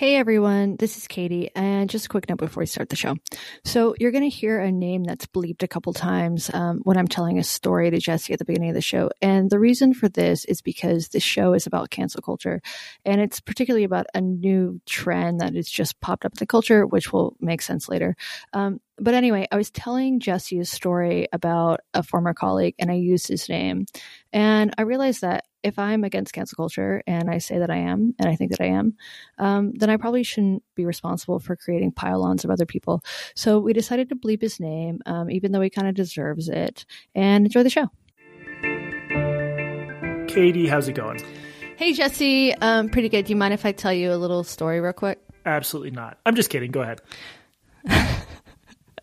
Hey everyone, this is Katie, and just a quick note before we start the show. So, you're going to hear a name that's bleeped a couple times um, when I'm telling a story to Jesse at the beginning of the show. And the reason for this is because the show is about cancel culture, and it's particularly about a new trend that has just popped up in the culture, which will make sense later. Um, but anyway, I was telling Jesse a story about a former colleague, and I used his name. And I realized that if I'm against cancel culture and I say that I am, and I think that I am, um, then I probably shouldn't be responsible for creating pile-ons of other people. So we decided to bleep his name, um, even though he kind of deserves it. And enjoy the show. Katie, how's it going? Hey Jesse, um, pretty good. Do you mind if I tell you a little story real quick? Absolutely not. I'm just kidding. Go ahead.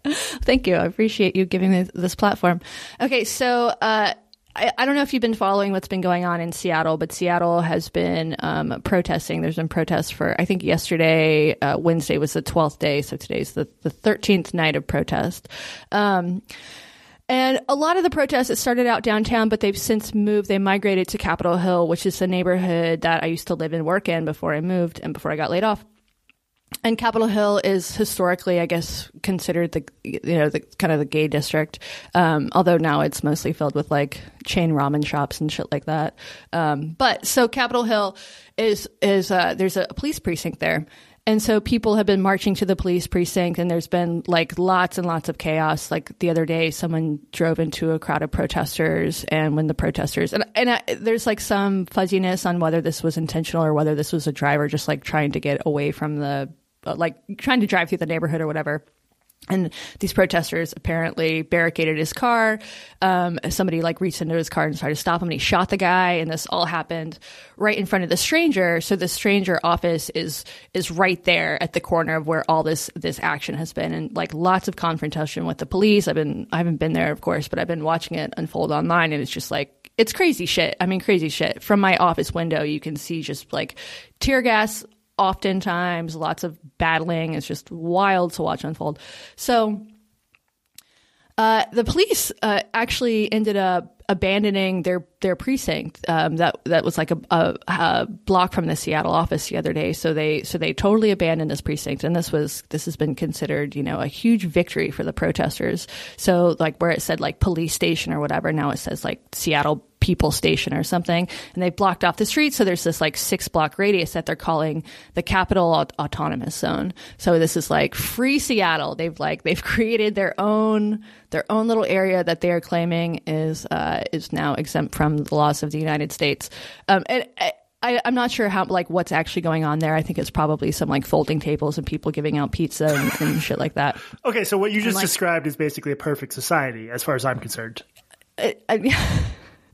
Thank you. I appreciate you giving me this platform. Okay, so uh, I, I, don't know if you've been following what's been going on in Seattle, but Seattle has been um, protesting. There's been protests for, I think yesterday, uh, Wednesday was the 12th day, so today's the, the 13th night of protest. Um, and a lot of the protests, it started out downtown, but they've since moved. They migrated to Capitol Hill, which is the neighborhood that I used to live and work in before I moved and before I got laid off and Capitol Hill is historically, I guess, considered the you know the kind of the gay district. Um, although now it's mostly filled with like chain ramen shops and shit like that. Um, but so Capitol Hill is is uh, there's a police precinct there, and so people have been marching to the police precinct, and there's been like lots and lots of chaos. Like the other day, someone drove into a crowd of protesters, and when the protesters and and I, there's like some fuzziness on whether this was intentional or whether this was a driver just like trying to get away from the uh, like trying to drive through the neighborhood or whatever. And these protesters apparently barricaded his car. Um, somebody like reached into his car and tried to stop him, and he shot the guy. And this all happened right in front of the stranger. So the stranger office is is right there at the corner of where all this this action has been, and like lots of confrontation with the police. I've been I haven't been there, of course, but I've been watching it unfold online, and it's just like it's crazy shit. I mean, crazy shit. From my office window, you can see just like tear gas oftentimes lots of battling. It's just wild to watch unfold. So uh, the police uh, actually ended up abandoning their their precinct um, that that was like a, a, a, block from the Seattle office the other day. So they so they totally abandoned this precinct, and this was this has been considered you know a huge victory for the protesters. So like where it said like police station or whatever, now it says like Seattle people station or something and they blocked off the street so there's this like six block radius that they're calling the Capitol Aut- autonomous zone so this is like free seattle they've like they've created their own their own little area that they are claiming is uh, is now exempt from the laws of the united states um, and I, am not sure how like what's actually going on there. I think it's probably some like folding tables and people giving out pizza and, and shit like that. Okay, so what you just like, described is basically a perfect society, as far as I'm concerned. I, I,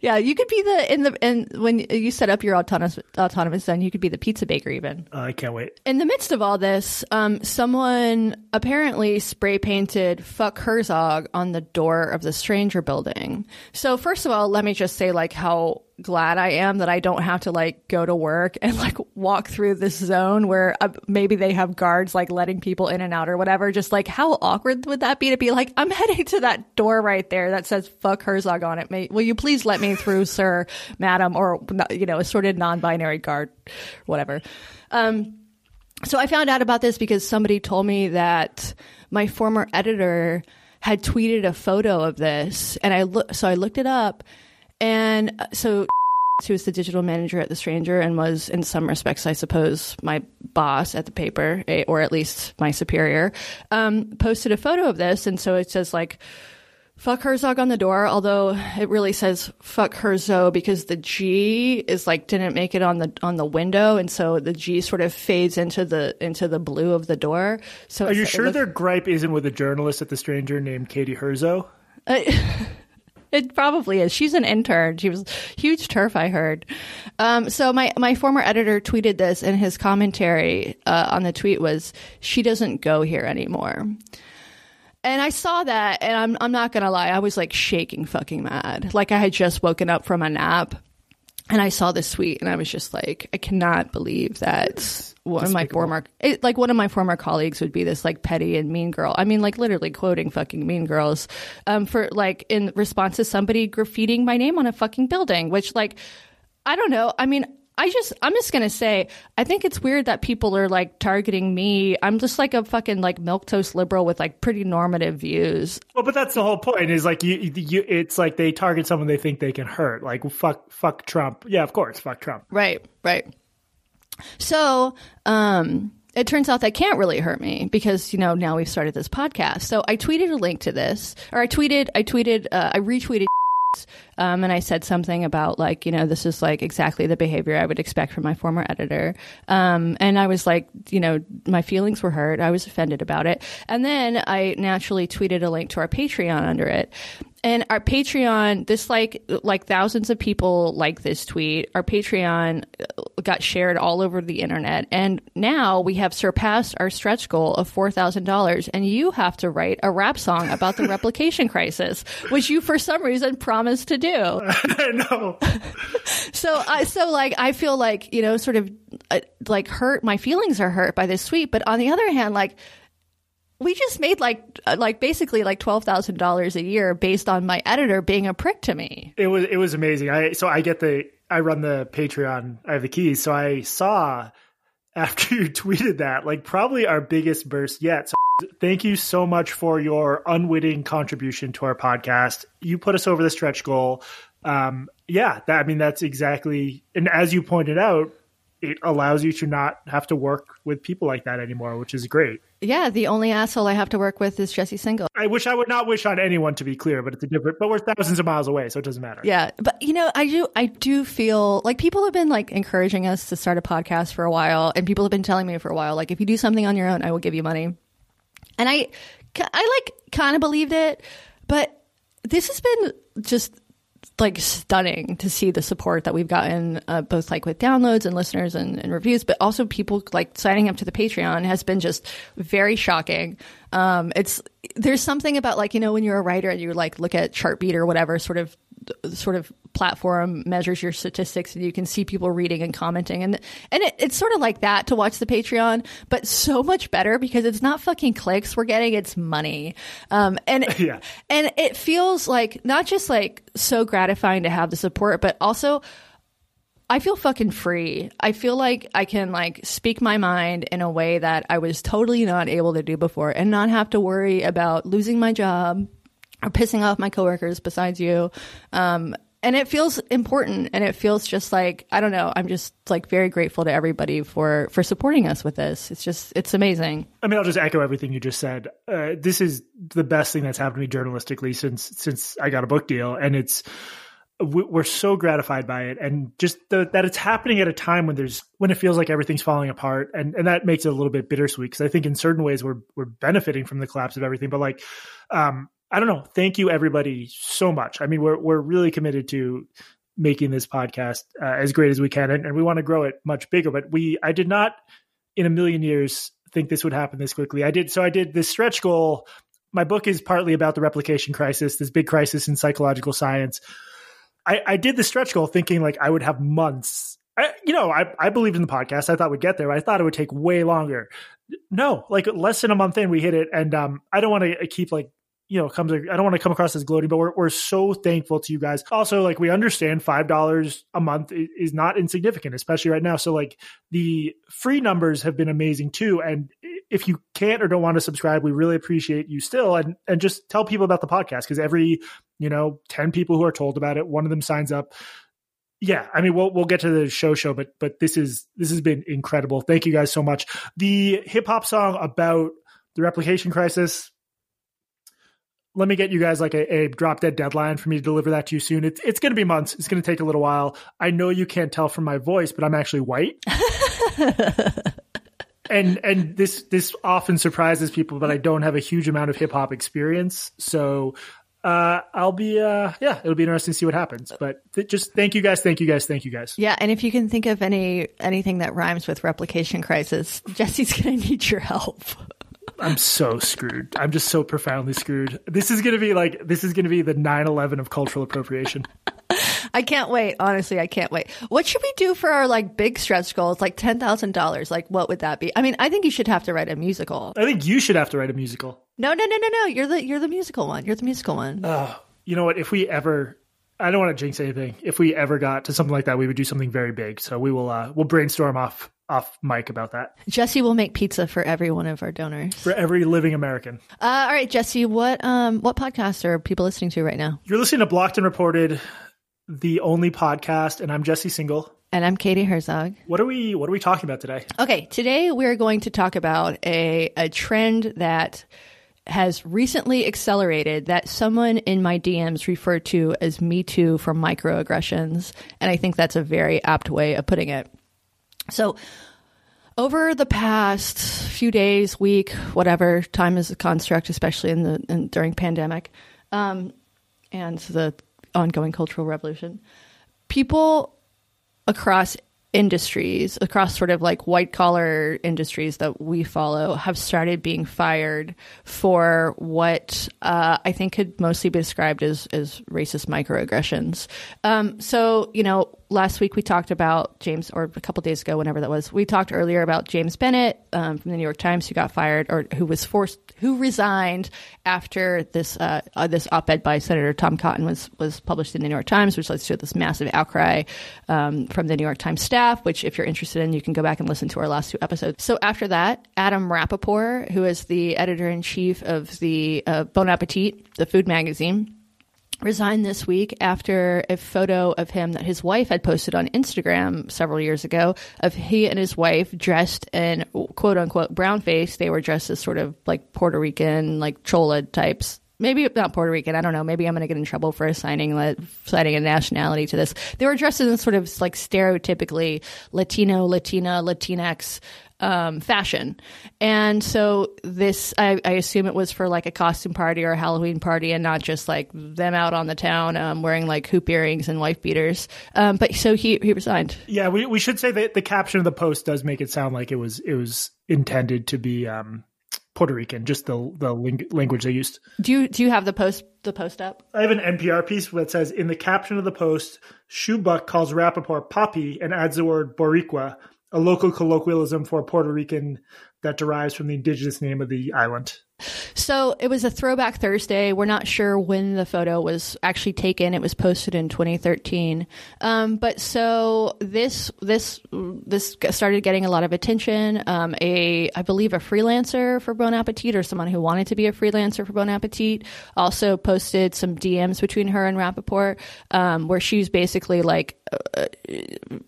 yeah, you could be the in the and when you set up your autonomous autonomous zone, you could be the pizza baker even. Uh, I can't wait. In the midst of all this, um, someone apparently spray painted "fuck Herzog" on the door of the Stranger Building. So first of all, let me just say like how glad I am that I don't have to like go to work and like walk through this zone where uh, maybe they have guards like letting people in and out or whatever. Just like how awkward would that be to be like, I'm heading to that door right there that says fuck Herzog on it. May, will you please let me through, sir, madam, or, you know, assorted non-binary guard, whatever. Um, so I found out about this because somebody told me that my former editor had tweeted a photo of this and I look, so I looked it up and uh, so who was the digital manager at The Stranger and was, in some respects, I suppose, my boss at the paper, eh, or at least my superior, um, posted a photo of this. And so it says, like, fuck Herzog on the door, although it really says fuck Herzog because the G is like didn't make it on the on the window, and so the G sort of fades into the into the blue of the door. So are you sure their gripe isn't with a journalist at the Stranger named Katie Herzog? Uh, It probably is. She's an intern. She was huge turf, I heard. Um, so my, my former editor tweeted this and his commentary, uh, on the tweet was, she doesn't go here anymore. And I saw that and I'm, I'm not gonna lie, I was like shaking fucking mad. Like I had just woken up from a nap and I saw this tweet and I was just like, I cannot believe that one of my former, it, like one of my former colleagues would be this like petty and mean girl. I mean, like literally quoting fucking mean girls, um, for like in response to somebody graffitiing my name on a fucking building, which like, I don't know. I mean, I just, I'm just gonna say, I think it's weird that people are like targeting me. I'm just like a fucking like milquetoast liberal with like pretty normative views. Well, but that's the whole point. Is like you, you, it's like they target someone they think they can hurt. Like fuck, fuck Trump. Yeah, of course, fuck Trump. Right, right. So, um, it turns out that can't really hurt me because you know now we've started this podcast. So I tweeted a link to this, or I tweeted, I tweeted, uh, I retweeted. Um, and I said something about like, you know, this is like exactly the behavior I would expect from my former editor. Um, and I was like, you know, my feelings were hurt. I was offended about it. And then I naturally tweeted a link to our Patreon under it and our patreon this like like thousands of people like this tweet our patreon got shared all over the internet and now we have surpassed our stretch goal of $4000 and you have to write a rap song about the replication crisis which you for some reason promised to do I know. so i so like i feel like you know sort of uh, like hurt my feelings are hurt by this tweet but on the other hand like we just made like uh, like basically like twelve thousand dollars a year based on my editor being a prick to me. It was it was amazing. I so I get the I run the Patreon. I have the keys, so I saw after you tweeted that like probably our biggest burst yet. So thank you so much for your unwitting contribution to our podcast. You put us over the stretch goal. Um, yeah, that, I mean that's exactly. And as you pointed out, it allows you to not have to work with people like that anymore, which is great. Yeah, the only asshole I have to work with is Jesse Singal. I wish I would not wish on anyone to be clear, but it's a different. But we're thousands of miles away, so it doesn't matter. Yeah, but you know, I do, I do feel like people have been like encouraging us to start a podcast for a while, and people have been telling me for a while, like if you do something on your own, I will give you money. And I, I like kind of believed it, but this has been just like stunning to see the support that we've gotten uh, both like with downloads and listeners and, and, reviews but also people like signing up to the patreon has been just very shocking. Um, it's there's something about like you know when you're a writer and you like look at chartbeat or whatever sort of sort of platform measures your statistics and you can see people reading and commenting and and it, it's sort of like that to watch the patreon but so much better because it's not fucking clicks we're getting it's money um, and yeah. and it feels like not just like so gratifying to have the support but also I feel fucking free. I feel like I can like speak my mind in a way that I was totally not able to do before and not have to worry about losing my job, or pissing off my coworkers besides you. Um, and it feels important and it feels just like i don't know i'm just like very grateful to everybody for for supporting us with this. It's just it's amazing. I mean i'll just echo everything you just said. Uh, this is the best thing that's happened to me journalistically since since i got a book deal and it's we're so gratified by it. And just the, that it's happening at a time when there's when it feels like everything's falling apart and and that makes it a little bit bittersweet because i think in certain ways we're we're benefiting from the collapse of everything. But like um I don't know. Thank you, everybody, so much. I mean, we're we're really committed to making this podcast uh, as great as we can, and, and we want to grow it much bigger. But we, I did not, in a million years, think this would happen this quickly. I did. So I did this stretch goal. My book is partly about the replication crisis, this big crisis in psychological science. I, I did the stretch goal thinking like I would have months. I, you know, I, I believed in the podcast. I thought we'd get there. I thought it would take way longer. No, like less than a month in, we hit it. And um, I don't want to keep like you know comes i don't want to come across as gloating but we're, we're so thankful to you guys. Also like we understand five dollars a month is not insignificant especially right now. So like the free numbers have been amazing too. And if you can't or don't want to subscribe we really appreciate you still. And and just tell people about the podcast because every you know 10 people who are told about it one of them signs up. Yeah i mean we'll we'll get to the show show but but this is this has been incredible. Thank you guys so much. The hip hop song about the replication crisis let me get you guys like a, a, drop dead deadline for me to deliver that to you soon. It's it's going to be months. It's going to take a little while. I know you can't tell from my voice, but I'm actually white. and and this this often surprises people, but I don't have a huge amount of hip hop experience, so uh, I'll be uh, yeah, it'll be interesting to see what happens. But th- just thank you guys, thank you guys, thank you guys. Yeah, and if you can think of any anything that rhymes with replication crisis, Jesse's going to need your help. I'm so screwed. I'm just so profoundly screwed. This is going to be like this is going to be the 9/11 of cultural appropriation. I can't wait. Honestly, I can't wait. What should we do for our like big stretch goals? Like ten thousand dollars. Like what would that be? I mean, I think you should have to write a musical. I think you should have to write a musical. No, no, no, no, no. You're the you're the musical one. You're the musical one. Oh, you know what? If we ever I don't want to jinx anything. If we ever got to something like that, we would do something very big. So we will uh, we'll brainstorm off off mic about that Jesse will make pizza for every one of our donors. for every living American. Uh, all right, Jesse, what um what podcast are people listening to right now? You're listening to Blocked and Reported, the only podcast, and I'm Jesse Singal. And I'm Katie Herzog. What are we What are we talking about today? Okay, today we're going to talk about a a trend that has recently accelerated that someone in my DMs referred to as Me Too for microaggressions, and I think that's a very apt way of putting it. So, over the past few days, week, whatever time is a construct, especially in the in, during pandemic, um, and the ongoing cultural revolution, people across industries, across sort of like white collar industries that we follow, have started being fired for what uh, I think could mostly be described as, as racist microaggressions. Um, so, you know, last week we talked about James, or a couple days ago, whenever that was, we talked earlier about James Bennet um, from the New York Times who got fired or who was forced, who resigned after this uh, uh, this op-ed by Senator Tom Cotton was was published in the New York Times, which led to this massive outcry um, from the New York Times staff. Which, if you're interested in, you can go back and listen to our last two episodes. So after that, Adam Rapoport, who is the editor in chief of the uh, Bon Appetit, the food magazine resigned this week after a photo of him that his wife had posted on Instagram several years ago of he and his wife dressed in quote unquote brown face. They were dressed as sort of like Puerto Rican, like chola types. Maybe not Puerto Rican. I don't know. Maybe I'm going to get in trouble for assigning assigning a nationality to this. They were dressed in sort of like stereotypically Latino, Latina, Latinx um, fashion. And so this, I, I, assume it was for like a costume party or a Halloween party and not just like them out on the town um, wearing like hoop earrings and wife beaters. Um, but so he, he resigned. Yeah, we, we should say that the caption of the post does make it sound like it was, it was intended to be, um, Puerto Rican, just the the ling- language they used. Do you do you have the post the post up? I have an NPR piece that says in the caption of the post, Shubuck calls Rapoport Papi and adds the word Boricua, a local colloquialism for Puerto Rican that derives from the indigenous name of the island. So it was a throwback Thursday. We're not sure when the photo was actually taken. It was posted in 2013. Um, but so this this this started getting a lot of attention. Um, a I believe a freelancer for Bon Appetit or someone who wanted to be a freelancer for Bon Appetit also posted some DMs between her and Rapoport, um, where she was basically like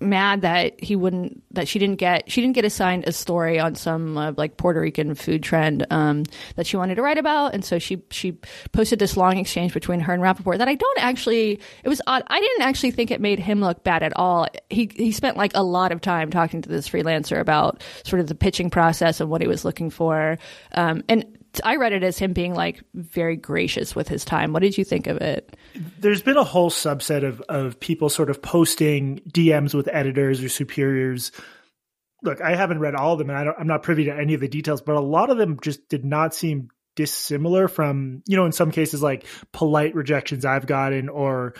mad that he wouldn't that she didn't get she didn't get assigned a story on some uh, like Puerto Rican food trend um, that she wanted to write about, and so she she posted this long exchange between her and Rapoport that I don't actually it was odd. I didn't actually think it made him look bad at all. He he spent like a lot of time talking to this freelancer about sort of the pitching process and what he was looking for, um, and I read it as him being like very gracious with his time. What did you think of it? There's been a whole subset of of people sort of posting DMs with editors or superiors. Look, I haven't read all of them, and I am not privy to any of the details, but a lot of them just did not seem dissimilar from, you know, in some cases like polite rejections I've gotten or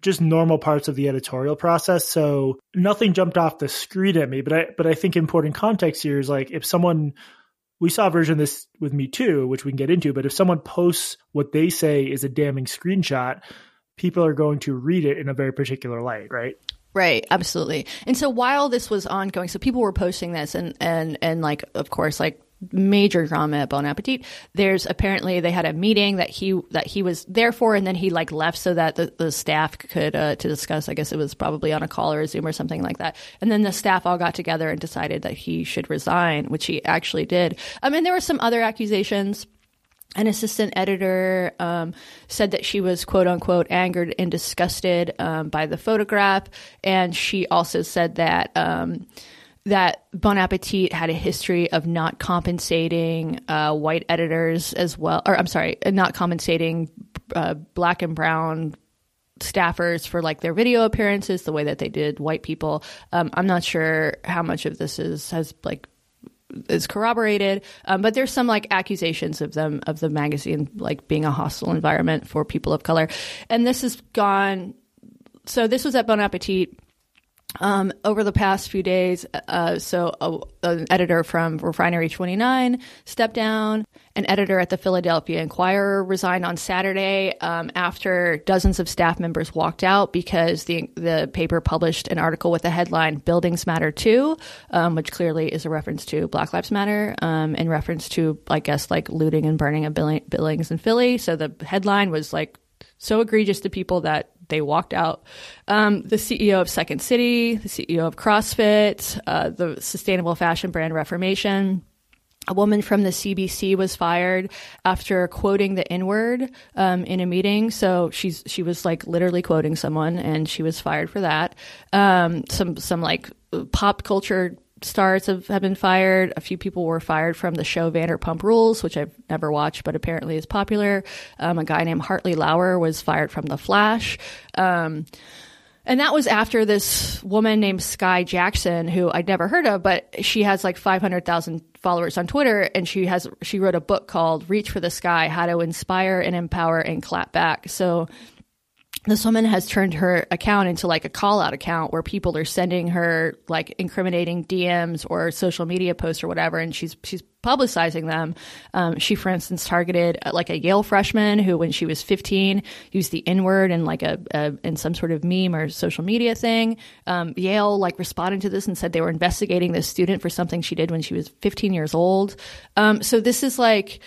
just normal parts of the editorial process. So nothing jumped off the screen at me, but I but I think important context here is like if someone we saw a version of this with me too, which we can get into, but if someone posts what they say is a damning screenshot, people are going to read it in a very particular light, right? Right, absolutely. And so while this was ongoing, so people were posting this and and and like of course like major drama at Bon Appetit. There's apparently they had a meeting that he that he was there for, and then he like left so that the, the staff could uh, to discuss. I guess it was probably on a call or a Zoom or something like that. And then the staff all got together and decided that he should resign, which he actually did. I mean, there were some other accusations. An assistant editor um, said that she was quote unquote angered and disgusted um, by the photograph, and she also said that. Um, that Bon Appetit had a history of not compensating uh, white editors as well, or I'm sorry, not compensating uh, black and brown staffers for like their video appearances the way that they did white people. Um, I'm not sure how much of this is has like is corroborated, um, but there's some like accusations of them of the magazine like being a hostile environment for people of color, and this has gone. So this was at Bon Appetit Um, over the past few days, uh, so a, an editor from Refinery 29 stepped down. An editor at the Philadelphia Inquirer resigned on Saturday um, after dozens of staff members walked out because the the paper published an article with the headline "Buildings Matter Too," um, which clearly is a reference to Black Lives Matter, um, in reference to, I guess, like looting and burning of buildings in Philly. So the headline was like so egregious to people that they walked out. Um, the CEO of Second City, the CEO of CrossFit, uh, the sustainable fashion brand Reformation. A woman from the CBC was fired after quoting the N word um, in a meeting. So she's she was like literally quoting someone, and she was fired for that. Um, some some like pop culture stars have, have been fired. A few people were fired from the show Vanderpump Rules, which I've never watched, but apparently is popular. Um, a guy named Hartley Lauer was fired from The Flash. Um, and that was after this woman named Sky Jackson, who I'd never heard of, but she has like 500,000 followers on Twitter. And she has, she wrote a book called Reach for the Sky, How to Inspire and Empower and Clap Back. So this woman has turned her account into like a call out account where people are sending her like incriminating DMs or social media posts or whatever, and she's she's publicizing them. Um, she, for instance, targeted uh, like a Yale freshman who, when she was 15, used the N word in like a, a, in some sort of meme or social media thing. Um, Yale like responded to this and said they were investigating this student for something she did when she was 15 years old. Um, so this is like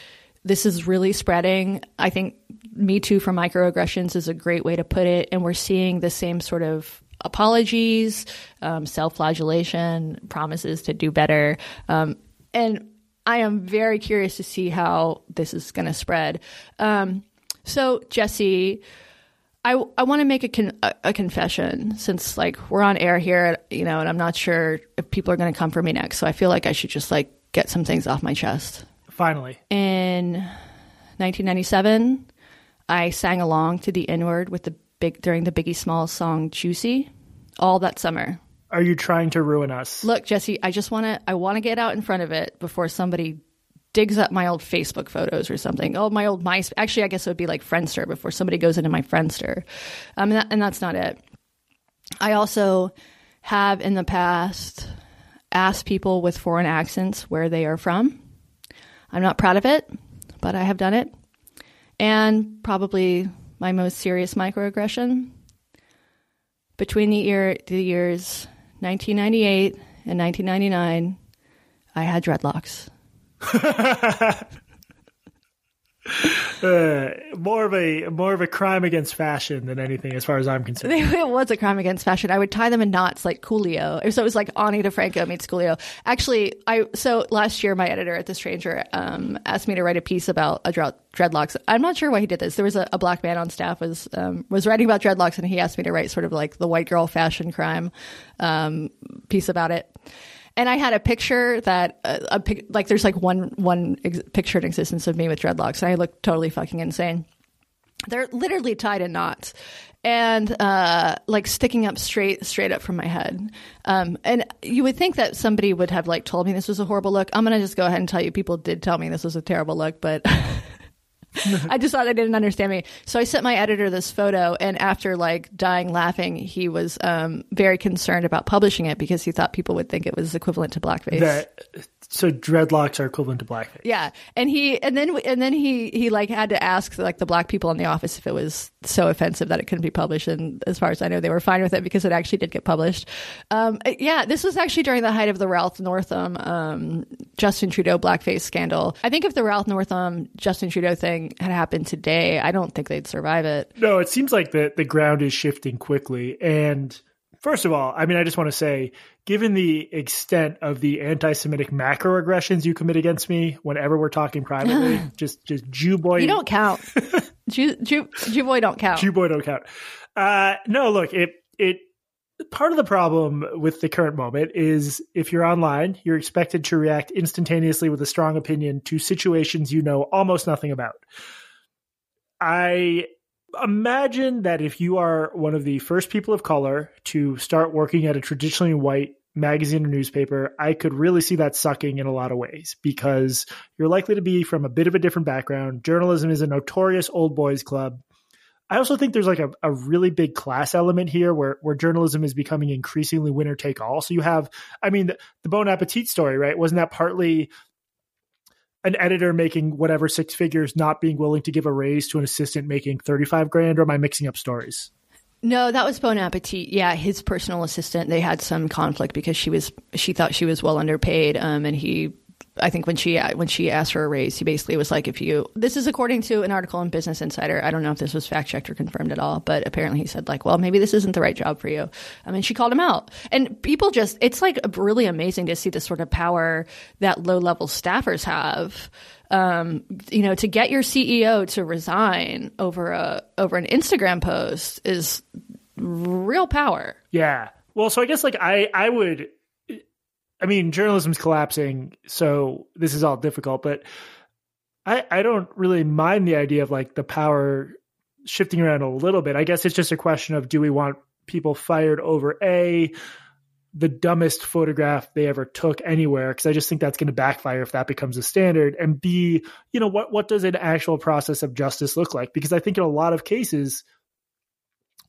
this is really spreading. I think Me Too for microaggressions is a great way to put it. And we're seeing the same sort of apologies, um, self flagellation, promises to do better. Um, and I am very curious to see how this is going to spread. Um, so, Jesse, I, I want to make a, con- a, a, confession since like we're on air here, you know, and I'm not sure if people are going to come for me next. So I feel like I should just like get some things off my chest. Finally. In 1997, I sang along to the N word with the big during the Biggie Smalls song "Juicy" all that summer. Are you trying to ruin us? Look, Jesse, I just want to I want to get out in front of it before somebody digs up my old Facebook photos or something. Oh, my old MySpace. Actually, I guess it would be like Friendster before somebody goes into my Friendster. Um, and, that, and that's not it. I also have in the past asked people with foreign accents where they are from. I'm not proud of it, but I have done it. And probably my most serious microaggression between the year the years 1998 and 1999, I had dreadlocks. uh, more of a more of a crime against fashion than anything, as far as I'm concerned. It was a crime against fashion. I would tie them in knots like Coolio. So it was like Ani DiFranco meets Coolio. Actually, I so last year my editor at The Stranger um, asked me to write a piece about a drought dreadlocks. I'm not sure why he did this. There was a, a black man on staff was um, was writing about dreadlocks, and he asked me to write sort of like the white girl fashion crime um, piece about it and I had a picture that uh, a like there's like one one ex- picture in existence of me with dreadlocks, and I look totally fucking insane. They're literally tied in knots and uh, like sticking up straight straight up from my head. Um, and you would think that somebody would have like told me this was a horrible look. I'm gonna just go ahead and tell you, people did tell me this was a terrible look, but. I just thought they didn't understand me. So I sent my editor this photo, and after like dying laughing, he was um, very concerned about publishing it because he thought people would think it was equivalent to blackface. That, so dreadlocks are equivalent to blackface. Yeah, and he and then and then he he like had to ask like the black people in the office if it was so offensive that it couldn't be published. And as far as I know, they were fine with it because it actually did get published. Um, yeah, this was actually during the height of the Ralph Northam um, Justin Trudeau blackface scandal. I think if the Ralph Northam Justin Trudeau thing had happened today, I don't think they'd survive it. No, it seems like the the ground is shifting quickly and First of all, I mean, I just want to say, given the extent of the anti-Semitic macroaggressions you commit against me whenever we're talking privately, just just Jew boy, you don't count. Jew, Jew, Jew boy don't count. Jew boy don't count. Uh, no, look, it it part of the problem with the current moment is if you're online, you're expected to react instantaneously with a strong opinion to situations you know almost nothing about. I imagine that if you are one of the first people of color to start working at a traditionally white magazine or newspaper, I could really see that sucking in a lot of ways because you're likely to be from a bit of a different background. Journalism is a notorious old boys club. I also think there's like a, a really big class element here where, where journalism is becoming increasingly winner take all. So you have, I mean, the, the Bon Appetit story, right? Wasn't that partly an editor making whatever six figures not being willing to give a raise to an assistant making 35 grand or am I mixing up stories? No, that was Bon Appetit. Yeah, his personal assistant. They had some conflict because she was she thought she was well underpaid, um, and he I think when she when she asked for a raise, he basically was like, "If you this is according to an article in Business Insider. I don't know if this was fact checked or confirmed at all, but apparently he said like, well, maybe this isn't the right job for you. I mean, she called him out, and people just it's like really amazing to see the sort of power that low level staffers have. Um, you know, to get your CEO to resign over a over an Instagram post is real power. Yeah. Well, so I guess like I I would I mean, journalism's collapsing, so this is all difficult, but I, I don't really mind the idea of like the power shifting around a little bit. I guess it's just a question of do we want people fired over A, the dumbest photograph they ever took anywhere, because I just think that's going to backfire if that becomes a standard. And B, you know, what what does an actual process of justice look like? Because I think in a lot of cases,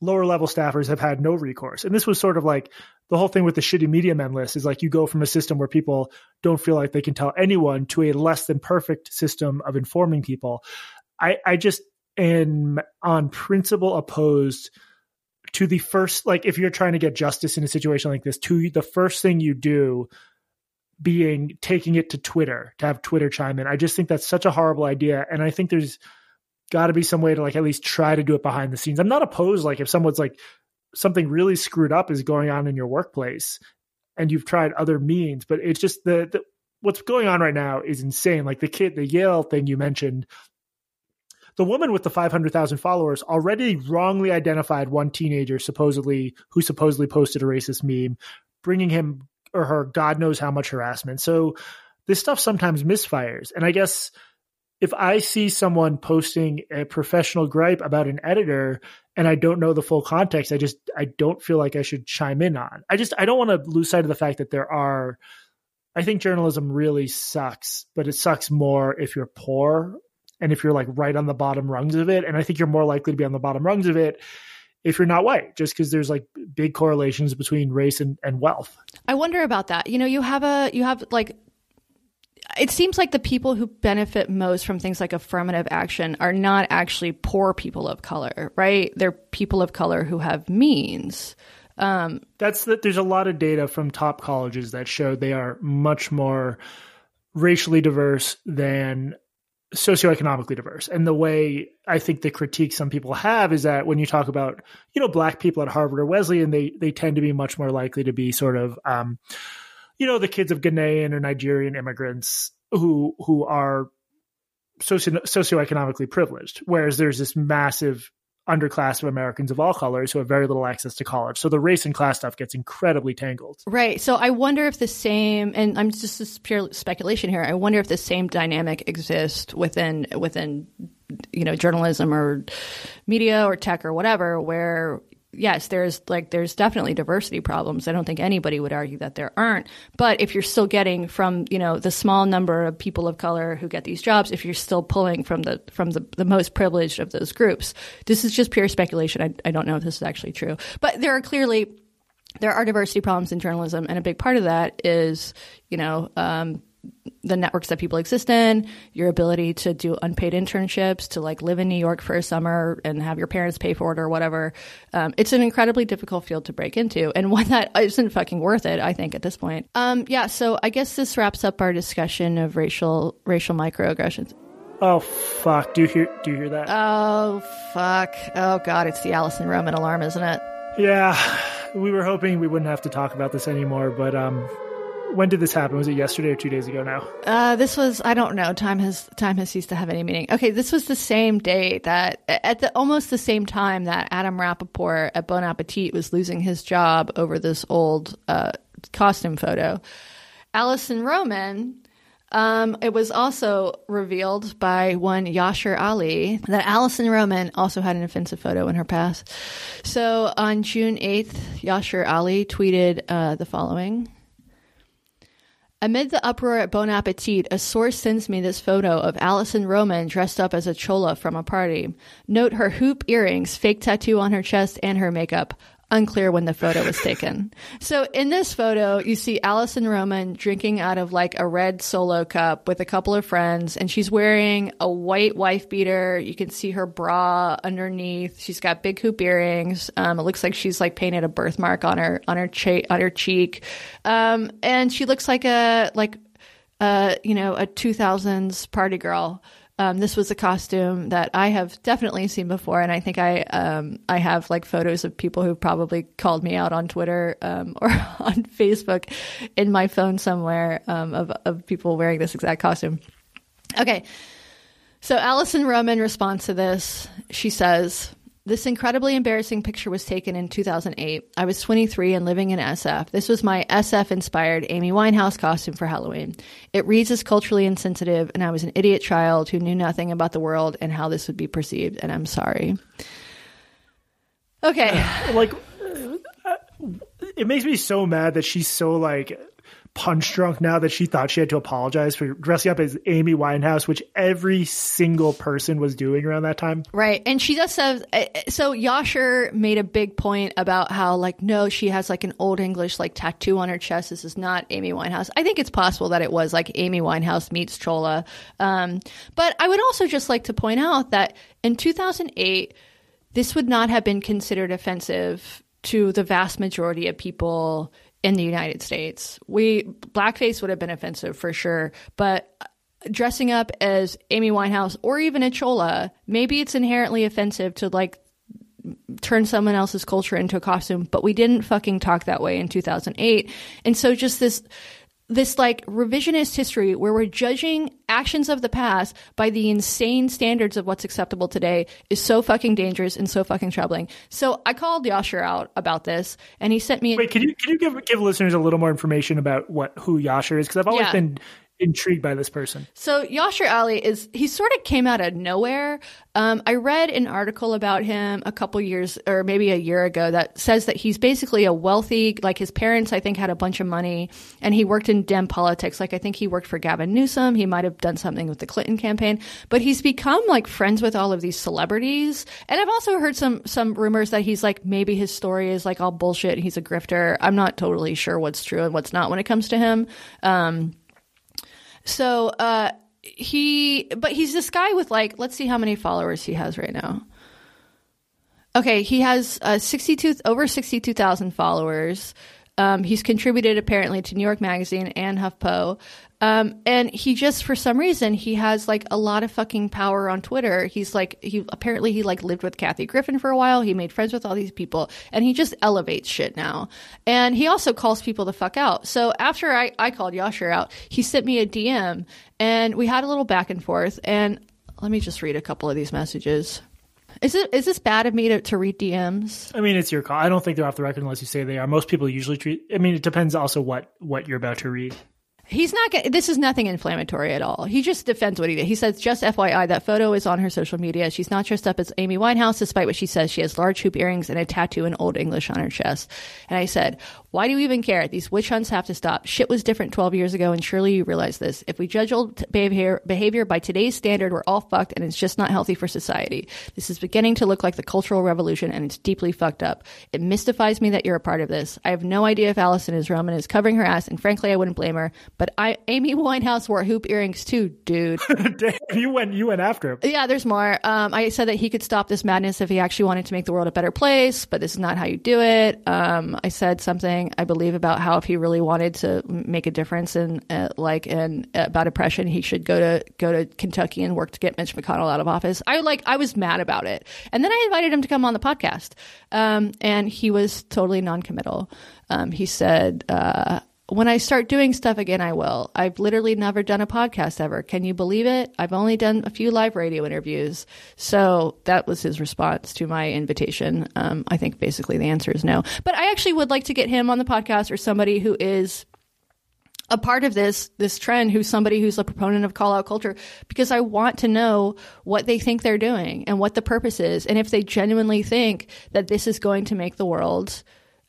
lower level staffers have had no recourse. And this was sort of like the whole thing with the shitty media men list is like you go from a system where people don't feel like they can tell anyone to a less than perfect system of informing people. I, I just am on principle opposed to the first, like if you're trying to get justice in a situation like this, to the first thing you do being taking it to Twitter to have Twitter chime in. I just think that's such a horrible idea. And I think there's, got to be some way to like at least try to do it behind the scenes. I'm not opposed like if someone's like something really screwed up is going on in your workplace and you've tried other means, but it's just the, the what's going on right now is insane. Like the kid, the Yale thing you mentioned, the woman with the 500,000 followers already wrongly identified one teenager supposedly who supposedly posted a racist meme, bringing him or her God knows how much harassment. So this stuff sometimes misfires. And I guess if I see someone posting a professional gripe about an editor and I don't know the full context, I just I don't feel like I should chime in on. I just I don't want to lose sight of the fact that there are I think journalism really sucks, but it sucks more if you're poor and if you're like right on the bottom rungs of it. And I think you're more likely to be on the bottom rungs of it if you're not white, just because there's like big correlations between race and, and wealth. I wonder about that. You know, you have a you have like it seems like the people who benefit most from things like affirmative action are not actually poor people of color, right? They're people of color who have means. Um, That's that. There's a lot of data from top colleges that show they are much more racially diverse than socioeconomically diverse. And the way I think the critique some people have is that when you talk about, you know, black people at Harvard or Wesleyan, they they tend to be much more likely to be sort of um, you know, the kids of Ghanaian or Nigerian immigrants who who are socio- socioeconomically privileged, whereas there's this massive underclass of Americans of all colors who have very little access to college. So the race and class stuff gets incredibly tangled. Right. So I wonder if the same, and I'm just this pure speculation here. I wonder if the same dynamic exists within within you know journalism or media or tech or whatever, where yes, there's like there's definitely diversity problems. I don't think anybody would argue that there aren't. But if you're still getting from you know the small number of people of color who get these jobs, if you're still pulling from the from the, the most privileged of those groups, this is just pure speculation. I, I don't know if this is actually true, but there are clearly there are diversity problems in journalism, and a big part of that is you know. Um, the networks that people exist in, your ability to do unpaid internships, to like live in New York for a summer and have your parents pay for it or whatever. Um, it's an incredibly difficult field to break into and one that isn't fucking worth it, I think, at this point. Um, yeah, so I guess this wraps up our discussion of racial racial microaggressions. Oh fuck! Do you hear? Do you hear that? Oh fuck! Oh god! It's the Alison Roman alarm, isn't it? Yeah, we were hoping we wouldn't have to talk about this anymore, but um, when did this happen? Was it yesterday or two days ago now? Uh, this was I don't know. Time has time has ceased to have any meaning. Okay, this was the same day that at the almost the same time that Adam Rapoport at Bon Appetit was losing his job over this old uh, costume photo. Alison Roman. Um, it was also revealed by one Yashar Ali that Alison Roman also had an offensive photo in her past. So on June 8th, Yashar Ali tweeted uh, the following Amid the uproar at Bon Appetit, a source sends me this photo of Alison Roman dressed up as a chola from a party. Note her hoop earrings, fake tattoo on her chest, and her makeup unclear when the photo was taken. so in this photo, you see Alison Roman drinking out of like a red solo cup with a couple of friends, and she's wearing a white wife beater. You can see her bra underneath. She's got big hoop earrings. Um, it looks like she's like painted a birthmark on her on her cha- on her cheek, um, and she looks like a like uh, you know a 2000s party girl. Um, this was a costume that I have definitely seen before, and I think I um, I have like photos of people who probably called me out on Twitter um, or on Facebook in my phone somewhere um, of of people wearing this exact costume. Okay, so Alison Roman responds to this. She says. This incredibly embarrassing picture was taken in 2008. I was 23 and living in SF. This was my SF inspired Amy Winehouse costume for Halloween. It reads as culturally insensitive, and I was an idiot child who knew nothing about the world and how this would be perceived, and I'm sorry. Okay. like, uh, it makes me so mad that she's so like punch drunk now that she thought she had to apologize for dressing up as Amy Winehouse, which every single person was doing around that time. Right. And she just says, uh, so Yashar made a big point about how, like, no, she has like an old English, like, tattoo on her chest. This is not Amy Winehouse. I think it's possible that it was like Amy Winehouse meets Chola. Um, but I would also just like to point out that in 2008, this would not have been considered offensive to the vast majority of people in the United States. We blackface would have been offensive for sure, but dressing up as Amy Winehouse or even a chola, maybe it's inherently offensive to like turn someone else's culture into a costume, but we didn't fucking talk that way in 2008. And so just this this like revisionist history where we're judging actions of the past by the insane standards of what's acceptable today is so fucking dangerous and so fucking troubling. So I called Yashar out about this, and he sent me. Wait, can you can you give give listeners a little more information about what who Yashar is? Because I've always yeah. been intrigued by this person. So Yashar Ali is he sort of came out of nowhere. Um, I read an article about him a couple years or maybe a year ago that says that he's basically a wealthy, like his parents, I think, had a bunch of money and he worked in Dem politics. Like I think he worked for Gavin Newsom. He might have done something with the Clinton campaign, but he's become like friends with all of these celebrities. And I've also heard some some rumors that he's like maybe his story is like all bullshit. He's a grifter. I'm not totally sure what's true and what's not when it comes to him. Um, so uh, he, but he's this guy with like, let's see how many followers he has right now. Okay, he has uh, 62 over 62,000 followers. Um, he's contributed apparently to New York Magazine and HuffPo. Um, and he just, for some reason, he has like a lot of fucking power on Twitter. He's like, he apparently he like lived with Kathy Griffin for a while. He made friends with all these people and he just elevates shit now. And he also calls people the fuck out. So after I, I called Yashar out, he sent me a DM and we had a little back and forth. And let me just read a couple of these messages. Is it is this bad of me to, to read DMs? I mean, it's your call. I don't think they're off the record unless you say they are. Most people usually treat. I mean, it depends also what what you're about to read. He's not. Gonna, this is nothing inflammatory at all. He just defends what he did. He says, "Just FYI, that photo is on her social media. She's not dressed up as Amy Winehouse, despite what she says. She has large hoop earrings and a tattoo in Old English on her chest." And I said, "Why do you even care? These witch hunts have to stop. Shit was different 12 years ago, and surely you realize this. If we judge old behavior, behavior by today's standard, we're all fucked, and it's just not healthy for society. This is beginning to look like the Cultural Revolution, and it's deeply fucked up. It mystifies me that you're a part of this. I have no idea if Alison is Roman is covering her ass, and frankly, I wouldn't blame her. But I, Amy." Winehouse wore hoop earrings too, dude. Damn, you went you went after him. Yeah, there's more. Um, I said that he could stop this madness if he actually wanted to make the world a better place, but this is not how you do it. Um, I said something I believe about how if he really wanted to make a difference in uh, like in uh, about oppression, he should go to go to Kentucky and work to get Mitch McConnell out of office. I like I was mad about it, and then I invited him to come on the podcast, um, and he was totally noncommittal. Um, he said. Uh, when I start doing stuff again, I will. I've literally never done a podcast ever. Can you believe it? I've only done a few live radio interviews. So that was his response to my invitation. Um, I think basically the answer is no. But I actually would like to get him on the podcast or somebody who is a part of this this trend who's somebody who's a proponent of call out culture because I want to know what they think they're doing and what the purpose is and if they genuinely think that this is going to make the world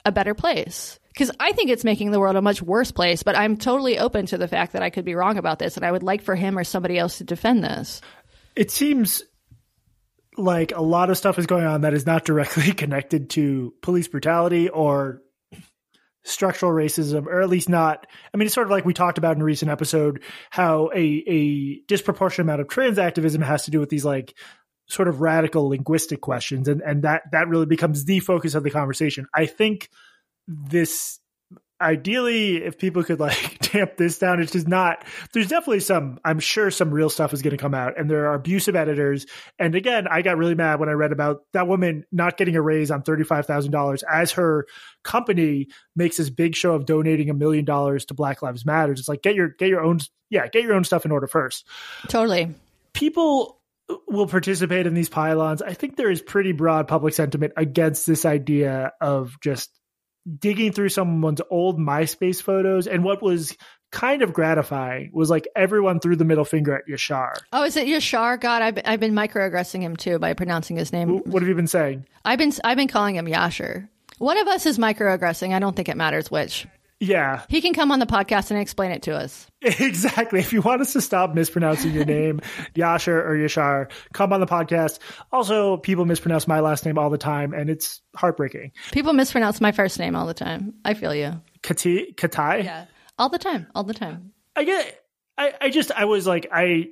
a better place because I think it's making the world a much worse place. But I'm totally open to the fact that I could be wrong about this, and I would like for him or somebody else to defend this. It seems like a lot of stuff is going on that is not directly connected to police brutality or structural racism, or at least not. I mean, it's sort of like we talked about in a recent episode how a a disproportionate amount of trans activism has to do with these like sort of radical linguistic questions, and and that that really becomes the focus of the conversation. I think this ideally if people could like tamp this down it's just not there's definitely some i'm sure some real stuff is going to come out and there are abusive editors and again i got really mad when i read about that woman not getting a raise on $35000 as her company makes this big show of donating a million dollars to black lives matter it's like get your get your own yeah get your own stuff in order first Totally. people will participate in these pile-ons. I think there is pretty broad public sentiment against this idea of just digging through someone's old MySpace photos. And what was kind of gratifying was like everyone threw the middle finger at Yashar. Oh, is it Yashar? God, I've, I've been microaggressing him too by pronouncing his name. What have you been saying? I've been I've been calling him Yasher. One of us is microaggressing. I don't think it matters which. Yeah, He can come on the podcast and explain it to us. exactly. If you want us to stop mispronouncing your name, Yasher or Yashar, come on the podcast. Also, people mispronounce my last name all the time, and it's heartbreaking. People mispronounce my first name all the time. I feel you. Kati, Katai? Yeah. All the time. All the time. I get. I, I just. I was like. I.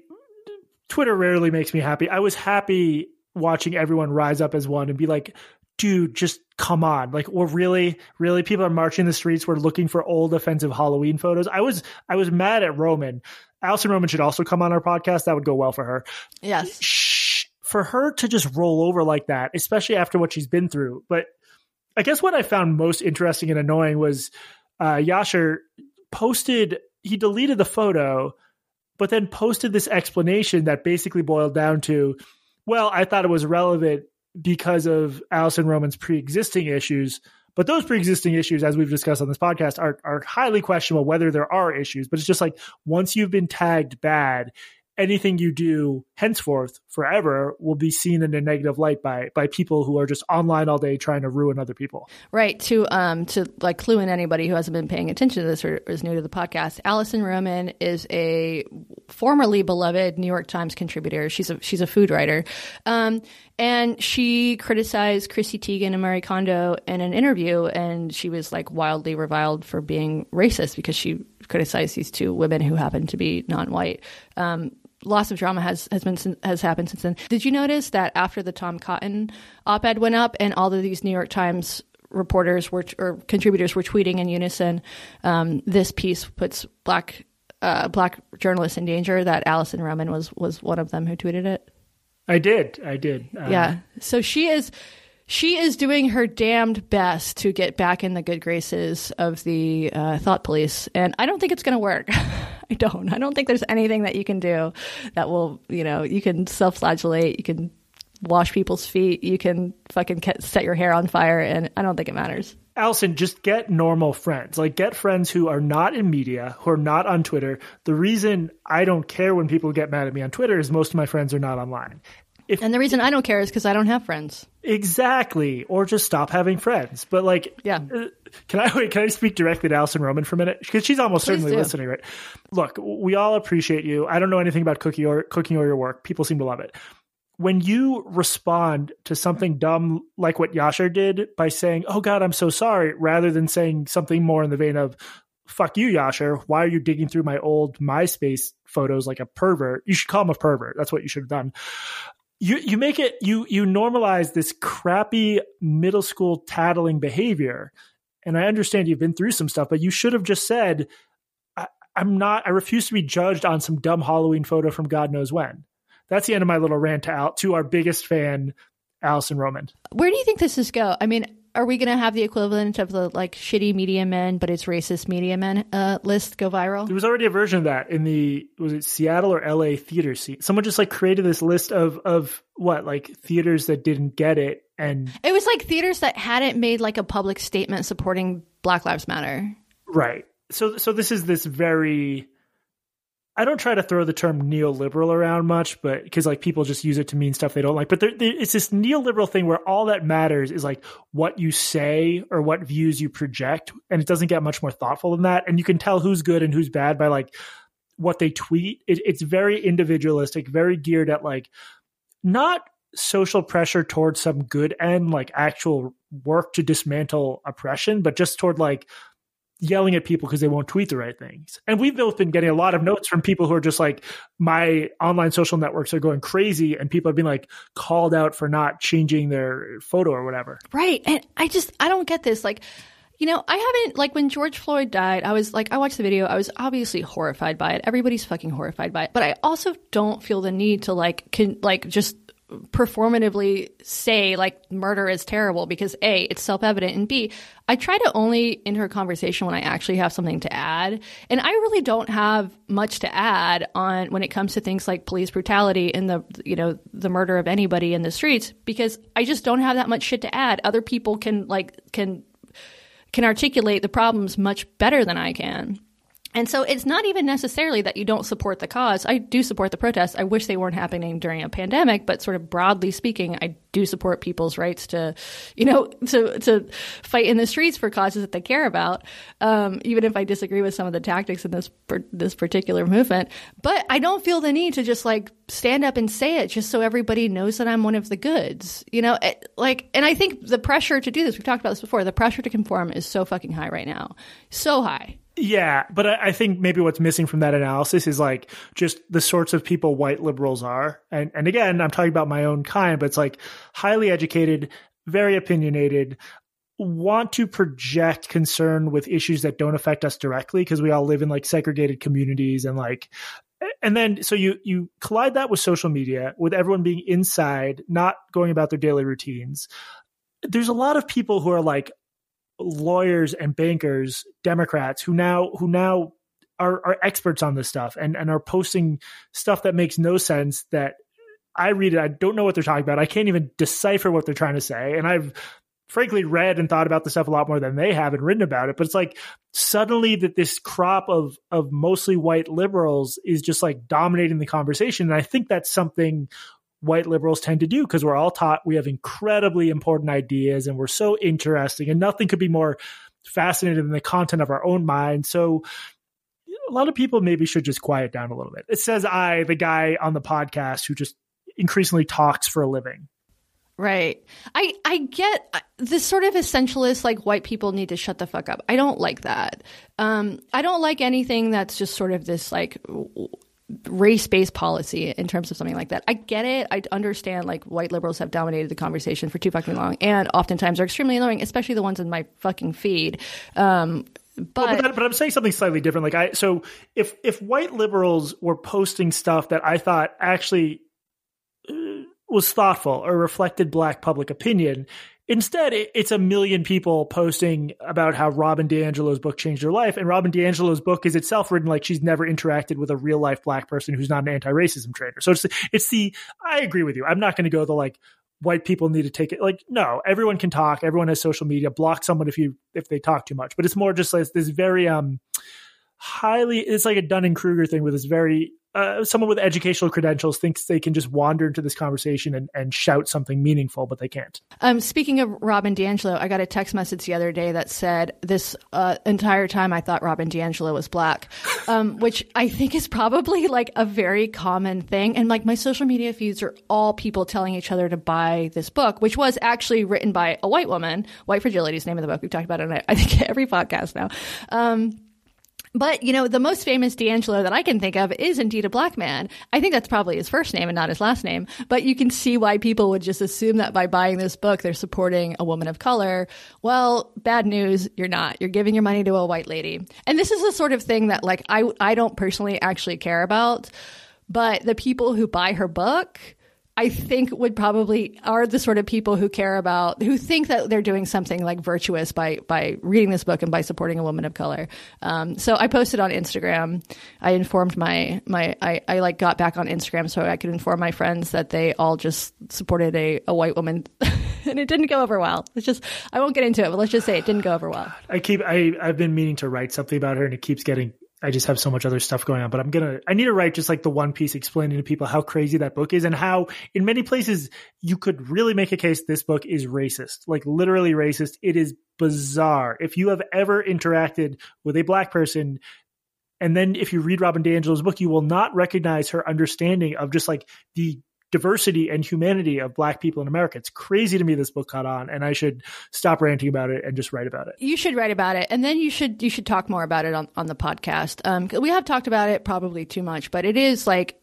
Twitter rarely makes me happy. I was happy watching everyone rise up as one and be like, dude, just come on. Like, we're really, really people are marching the streets. We're looking for old offensive Halloween photos. I was, I was mad at Roman. Alison Roman should also come on our podcast. That would go well for her. Yes. Shh, for her to just roll over like that, especially after what she's been through. But I guess what I found most interesting and annoying was uh, Yasher posted, he deleted the photo, but then posted this explanation that basically boiled down to, well, I thought it was relevant because of Alison Roman's pre-existing issues. But those pre-existing issues, as we've discussed on this podcast, are are highly questionable whether there are issues. But it's just like once you've been tagged bad, anything you do henceforth forever will be seen in a negative light by by people who are just online all day trying to ruin other people. Right. To um to like clue in anybody who hasn't been paying attention to this or is new to the podcast, Alison Roman is a formerly beloved New York Times contributor. She's a she's a food writer. Um and she criticized Chrissy Teigen and Marie Kondo in an interview and she was like wildly reviled for being racist because she criticized these two women who happen to be non-white. Um lots of drama has has been has happened since then. Did you notice that after the Tom Cotton op-ed went up and all of these New York Times reporters were or contributors were tweeting in unison, um, this piece puts black uh, black journalists in danger. That Alison Roman was was one of them who tweeted it. I did, I did. Uh, Yeah, so she is she is doing her damned best to get back in the good graces of the uh, thought police, and I don't think it's going to work. I don't. I don't think there's anything that you can do that will, you know, you can self-flagellate, you can wash people's feet, you can fucking ke- set your hair on fire, and I don't think it matters. Alison, just get normal friends. Like get friends who are not in media, who are not on Twitter. The reason I don't care when people get mad at me on Twitter is most of my friends are not online. And the reason I don't care is because I don't have friends. Exactly. Or just stop having friends. But like Yeah. uh, can I wait, can I speak directly to Alison Roman for a minute? Because she's almost Please certainly do. listening, right? Look, we all appreciate you. I don't know anything about cooking or cooking or your work. People seem to love it. When you respond to something dumb like what Yasher did by saying, Oh God, I'm so sorry, rather than saying something more in the vein of fuck you, Yasher. Why are you digging through my old MySpace photos like a pervert? You should call him a pervert. That's what you should have done you you make it you you normalize this crappy middle school tattling behavior. And i understand you've been through some stuff but you should have just said I, i'm not i refuse to be judged on some dumb halloween photo from god knows when. That's the end of my little rant to, Al, to our biggest fan alison roman. Where do you think this is go? I mean, are we going to have the equivalent of the like shitty media men, but it's racist media men uh, list go viral? there was already a version of that in the was it seattle or la theater scene someone just like created this list of of what like theaters that didn't get it and It was like theaters that hadn't made like a public statement supporting Black Lives Matter. Right. So so this is this very I don't try to throw the term neoliberal around much, but because like people just use it to mean stuff they don't like. But there, there, it's this neoliberal thing where all that matters is like what you say or what views you project, and it doesn't get much more thoughtful than that. And you can tell who's good and who's bad by like what they tweet. It, it's very individualistic, very geared at like not social pressure towards some good end, like actual work to dismantle oppression, but just toward like yelling at people because they won't tweet the right things. And we've both been getting a lot of notes from people who are just like, my online social networks are going crazy, and people have been like called out for not changing their photo or whatever. Right. And I just, I don't get this. Like, you know, I haven't, like, when George Floyd died, I was like, I watched the video. I was obviously horrified by it. Everybody's fucking horrified by it. But I also don't feel the need to, like, can, like, just performatively say like murder is terrible because a it's self-evident and b i try to only enter a conversation when i actually have something to add and i really don't have much to add on when it comes to things like police brutality and the you know the murder of anybody in the streets because i just don't have that much shit to add. Other people can like can can articulate the problems much better than i can and so it's not even necessarily that you don't support the cause. I do support the protests. I wish they weren't happening during a pandemic, but sort of broadly speaking, I do support people's rights to, you know, to to fight in the streets for causes that they care about. Um, even if I disagree with some of the tactics in this this particular movement, but I don't feel the need to just like stand up and say it just so everybody knows that I'm one of the goods. You know, it, like, and I think the pressure to do this. We've talked about this before. The pressure to conform is so fucking high right now, so high. Yeah, but I, I think maybe what's missing from that analysis is like just the sorts of people white liberals are. And and again, I'm talking about my own kind, but it's like highly educated, very opinionated, want to project concern with issues that don't affect us directly because we all live in like segregated communities and like and then so you you collide that with social media with everyone being inside not going about their daily routines there's a lot of people who are like lawyers and bankers, Democrats who now who now are, are experts on this stuff and, and are posting stuff that makes no sense that I read it, I don't know what they're talking about. I can't even decipher what they're trying to say. And I've frankly read and thought about the stuff a lot more than they have and written about it. But it's like suddenly that this crop of of mostly white liberals is just like dominating the conversation. And I think that's something white liberals tend to do because we're all taught we have incredibly important ideas and we're so interesting and nothing could be more fascinating than the content of our own mind. So a lot of people maybe should just quiet down a little bit. It says I, the guy on the podcast who just increasingly talks for a living. Right. I I get uh, this sort of essentialist like white people need to shut the fuck up. I don't like that. Um I don't like anything that's just sort of this like race based policy in terms of something like that. I get it. I understand like white liberals have dominated the conversation for too fucking long and oftentimes are extremely annoying, especially the ones in my fucking feed. Um, but, well, but, that, but, I'm saying something slightly different. Like I, so if if white liberals were posting stuff that I thought actually uh, was thoughtful or reflected black public opinion, Instead, it's a million people posting about how Robin DiAngelo's book changed their life. And Robin DiAngelo's book is itself written like she's never interacted with a real life black person who's not an anti racism trainer. So it's, it's the, I agree with you. I'm not going to go the like, white people need to take it like no everyone can talk everyone has social media block someone if you if they talk too much but it's more just like this very um highly it's like a dunning-kruger thing with this very uh, someone with educational credentials thinks they can just wander into this conversation and, and shout something meaningful, but they can't. Um, speaking of Robin DiAngelo, I got a text message the other day that said this uh, entire time I thought Robin DiAngelo was black, um, which I think is probably like a very common thing. And like my social media feeds are all people telling each other to buy this book, which was actually written by a white woman. White Fragility is the name of the book. We've talked about it on I think every podcast now. Um, but, you know, the most famous D'Angelo that I can think of is indeed a black man. I think that's probably his first name and not his last name. But you can see why people would just assume that by buying this book, they're supporting a woman of color. Well, bad news, you're not. You're giving your money to a white lady. And this is the sort of thing that, like, I, I don't personally actually care about. But the people who buy her book, I think would probably are the sort of people who care about who think that they're doing something like virtuous by by reading this book and by supporting a woman of color. Um, so I posted on Instagram. I informed my my I, I like got back on Instagram so I could inform my friends that they all just supported a, a white woman, and it didn't go over well. It's just I won't get into it, but let's just say it didn't go over well. I keep I I've been meaning to write something about her, and it keeps getting I just have so much other stuff going on. But I'm gonna I need to write just like the one piece explaining to people how crazy that book is and how in many places you could really make a case this book is racist, like literally racist. It is bizarre. If you have ever interacted with a black person and then if you read Robin DiAngelo's book, you will not recognize her understanding of just like the diversity and humanity of black people in America. It's crazy to me this book caught on and I should stop ranting about it and just write about it. You should write about it and then you should you should talk more about it on, on the podcast. Um, we have talked about it probably too much, but it is like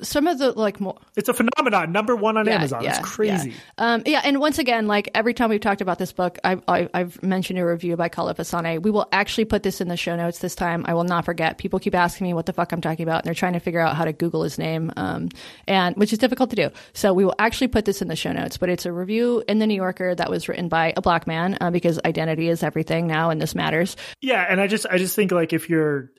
some of the like more it's a phenomenon number one on yeah, amazon. Yeah, it's crazy. yeah. Um, yeah and once again like every time we've talked about this book I've, I've mentioned a review by Kelefa Sanneh we will actually put this in the show notes this time. I will not forget. People keep asking me what the fuck i'm talking about and they're trying to figure out how to google his name um, and which is difficult to do. So we will actually put this in the show notes but it's a review in the new yorker that was written by a black man uh, because identity is everything now and this matters. Yeah and i just i just think like if you're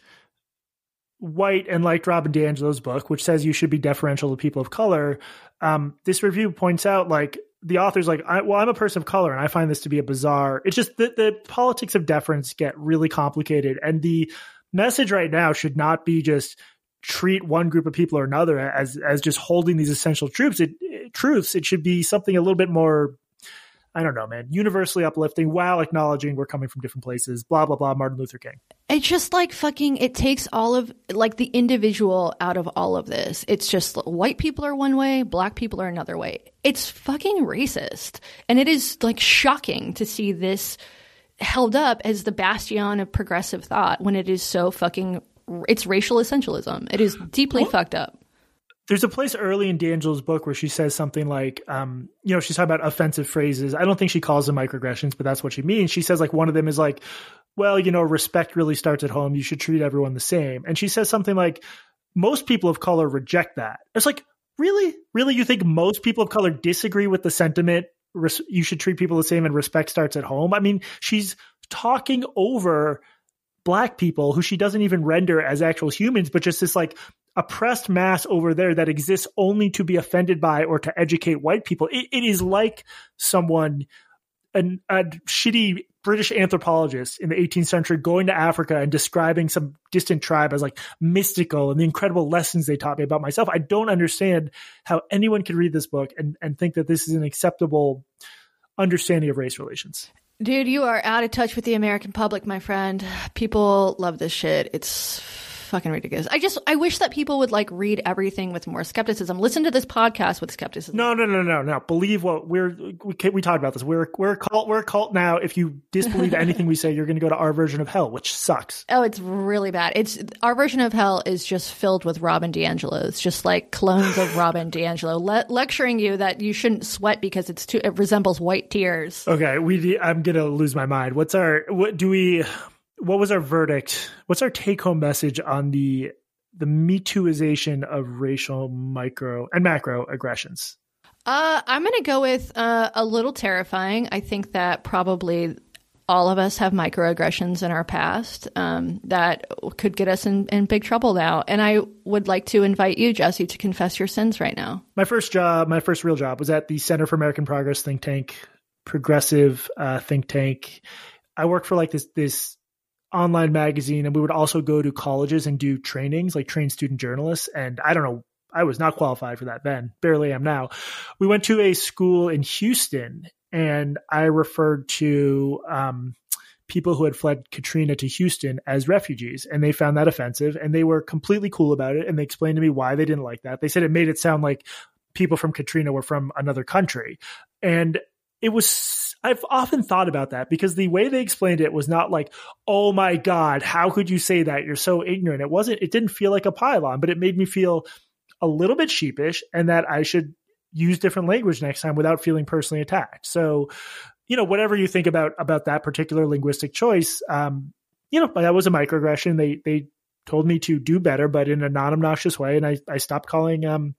white and liked Robin DiAngelo's book, which says you should be deferential to people of color, um, this review points out like the author's like, I, well, I'm a person of color and I find this to be a bizarre. It's just that the politics of deference get really complicated. And the message right now should not be just treat one group of people or another as, as just holding these essential truths. It, it, truths. It should be something a little bit more I don't know, man, universally uplifting while acknowledging we're coming from different places, blah, blah, blah, Martin Luther King. It's just like fucking, it takes all of, like the individual out of all of this. It's just white people are one way, black people are another way. It's fucking racist. And it is like shocking to see this held up as the bastion of progressive thought when it is so fucking, it's racial essentialism. It is deeply fucked up there's a place early in DiAngelo's book where she says something like, um, you know, she's talking about offensive phrases. I don't think she calls them microaggressions, but that's what she means. She says like one of them is like, well, you know, respect really starts at home. You should treat everyone the same. And she says something like, most people of color reject that. It's like, really? Really? You think most people of color disagree with the sentiment? You should treat people the same and respect starts at home. I mean, she's talking over black people who she doesn't even render as actual humans, but just this like oppressed mass over there that exists only to be offended by or to educate white people. it, it is like someone, an, a shitty British anthropologist in the 18th century going to Africa and describing some distant tribe as like mystical and the incredible lessons they taught me about myself. I don't understand how anyone could read this book and, and think that this is an acceptable understanding of race relations. Dude, you are out of touch with the American public, my friend. People love this shit. It's fucking ridiculous. I just I wish that people would like read everything with more skepticism. Listen to this podcast with skepticism. No, no, no, no, no. Believe what we're we we talked about this. We're we're a cult. We're a cult now. If you disbelieve anything we say, you're going to go to our version of hell, which sucks. Oh, it's really bad. It's our version of hell is just filled with Robin DiAngelo. It's just like clones of Robin DiAngelo le- lecturing you that you shouldn't sweat because it's too it resembles white tears. Okay, we I'm gonna lose my mind. What's our what do we? What was our verdict? What's our take home message on the the Me Tooization of racial micro and macro aggressions? Uh, I'm going to go with uh, a little terrifying. I think that probably all of us have microaggressions in our past um, that could get us in, in big trouble now. And I would like to invite you, Jesse, to confess your sins right now. My first job, my first real job, was at the Center for American Progress think tank, progressive uh, think tank. I worked for like this this online magazine and we would also go to colleges and do trainings like train student journalists and i don't know i was not qualified for that then barely am now. We went to a school in houston and i referred to um, people who had fled katrina to houston as refugees and they found that offensive and they were completely cool about it and they explained to me why they didn't like that. They said it made it sound like people from katrina were from another country. And it was I've often thought about that because the way they explained it was not like, "Oh my god, how could you say that? You're so ignorant." It wasn't it didn't feel like a pile-on, but it made me feel a little bit sheepish and that I should use different language next time without feeling personally attacked. So, you know, whatever you think about about that particular linguistic choice, um, you know, that was a microaggression. They they told me to do better, but in a non-obnoxious way, and I I stopped calling um,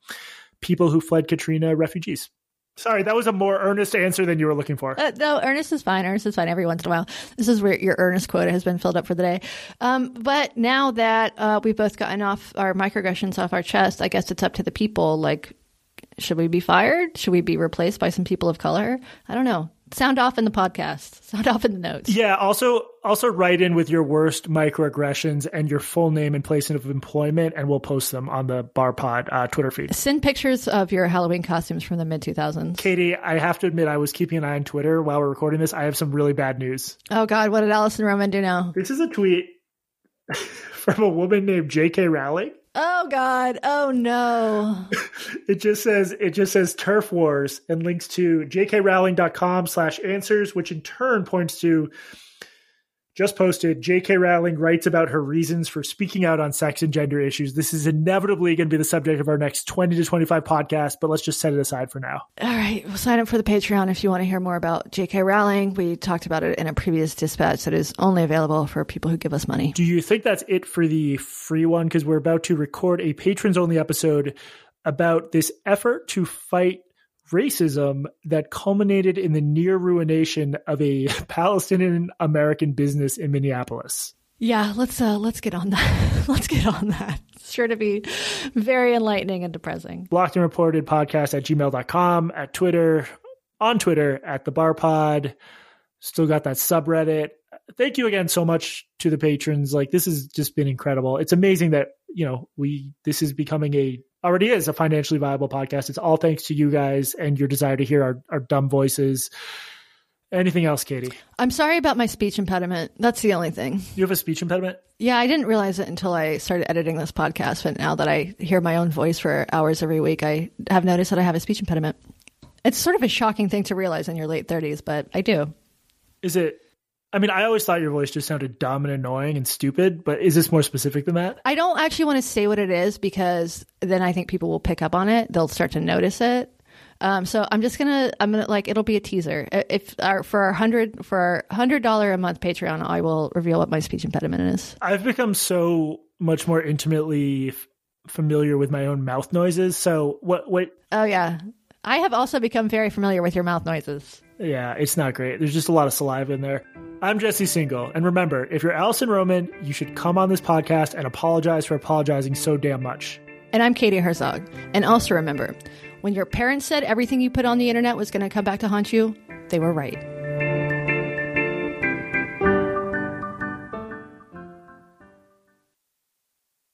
people who fled Katrina refugees. Sorry, that was a more earnest answer than you were looking for. Uh, no, earnest is fine. Earnest is fine every once in a while. This is where your earnest quota has been filled up for the day. Um, but now that uh, we've both gotten off our microaggressions off our chest, I guess it's up to the people. Like, should we be fired? Should we be replaced by some people of color? I don't know. Sound off in the podcast. Sound off in the notes. Yeah. Also, also write in with your worst microaggressions and your full name and place of employment, and we'll post them on the Bar Pod uh, Twitter feed. Send pictures of your Halloween costumes from the mid 2000s. Katie, I have to admit, I was keeping an eye on Twitter while we're recording this. I have some really bad news. Oh God, what did Alison Roman do now? This is a tweet from a woman named J.K. Rowling. Oh God. Oh no. it just says it just says turf wars and links to jkrowling.com slash answers, which in turn points to just posted J.K. Rowling writes about her reasons for speaking out on sex and gender issues. This is inevitably going to be the subject of our next 20 to 25 podcasts, but let's just set it aside for now. All right. Well, sign up for the Patreon if you want to hear more about J.K. Rowling. We talked about it in a previous dispatch that is only available for people who give us money. Do you think that's it for the free one? Because we're about to record a patrons only episode about this effort to fight racism that culminated in the near ruination of a Palestinian American business in Minneapolis. Yeah, let's uh let's get on that. let's get on that. It's sure to be very enlightening and depressing. Blocked and reported podcast at gmail.com, at Twitter, on Twitter at the bar pod. Still got that subreddit. Thank you again so much to the patrons. Like this has just been incredible. It's amazing that, you know, we this is becoming a already is a financially viable podcast. It's all thanks to you guys and your desire to hear our, our dumb voices. Anything else, Katie? I'm sorry about my speech impediment. That's the only thing. You have a speech impediment? Yeah, I didn't realize it until I started editing this podcast. But now that I hear my own voice for hours every week, I have noticed that I have a speech impediment. It's sort of a shocking thing to realize in your late 30s, but I do. Is it I mean, I always thought your voice just sounded dumb and annoying and stupid, but is this more specific than that? I don't actually want to say what it is because then I think people will pick up on it. They'll start to notice it. Um, so I'm just gonna, I'm gonna like, it'll be a teaser. If our, for our hundred, for our hundred dollar a month Patreon, I will reveal what my speech impediment is. I've become so much more intimately f- familiar with my own mouth noises. So what, what? Oh yeah, I have also become very familiar with your mouth noises. Yeah, it's not great. There's just a lot of saliva in there. I'm Jesse Singal. And remember, if you're Alison Roman, you should come on this podcast and apologize for apologizing so damn much. And I'm Katie Herzog. And also remember, when your parents said everything you put on the internet was going to come back to haunt you, they were right.